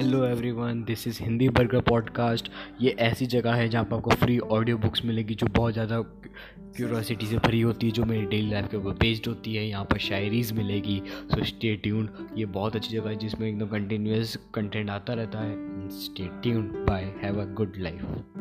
Hello everyone this is Hindi burger podcast ये ऐसी जगह है जहाँ पर आपको फ्री ऑडियो बुक्स मिलेगी जो बहुत ज़्यादा क्यूरोसिटी से भरी होती है, जो मेरी डेली लाइफ के ऊपर बेस्ड होती है। यहाँ पर शायरीज़ मिलेगी सो स्टे ट्यून ये बहुत अच्छी जगह है जिसमें एकदम कंटिन्यूस कंटेंट आता रहता है। Stay tune bye have a good life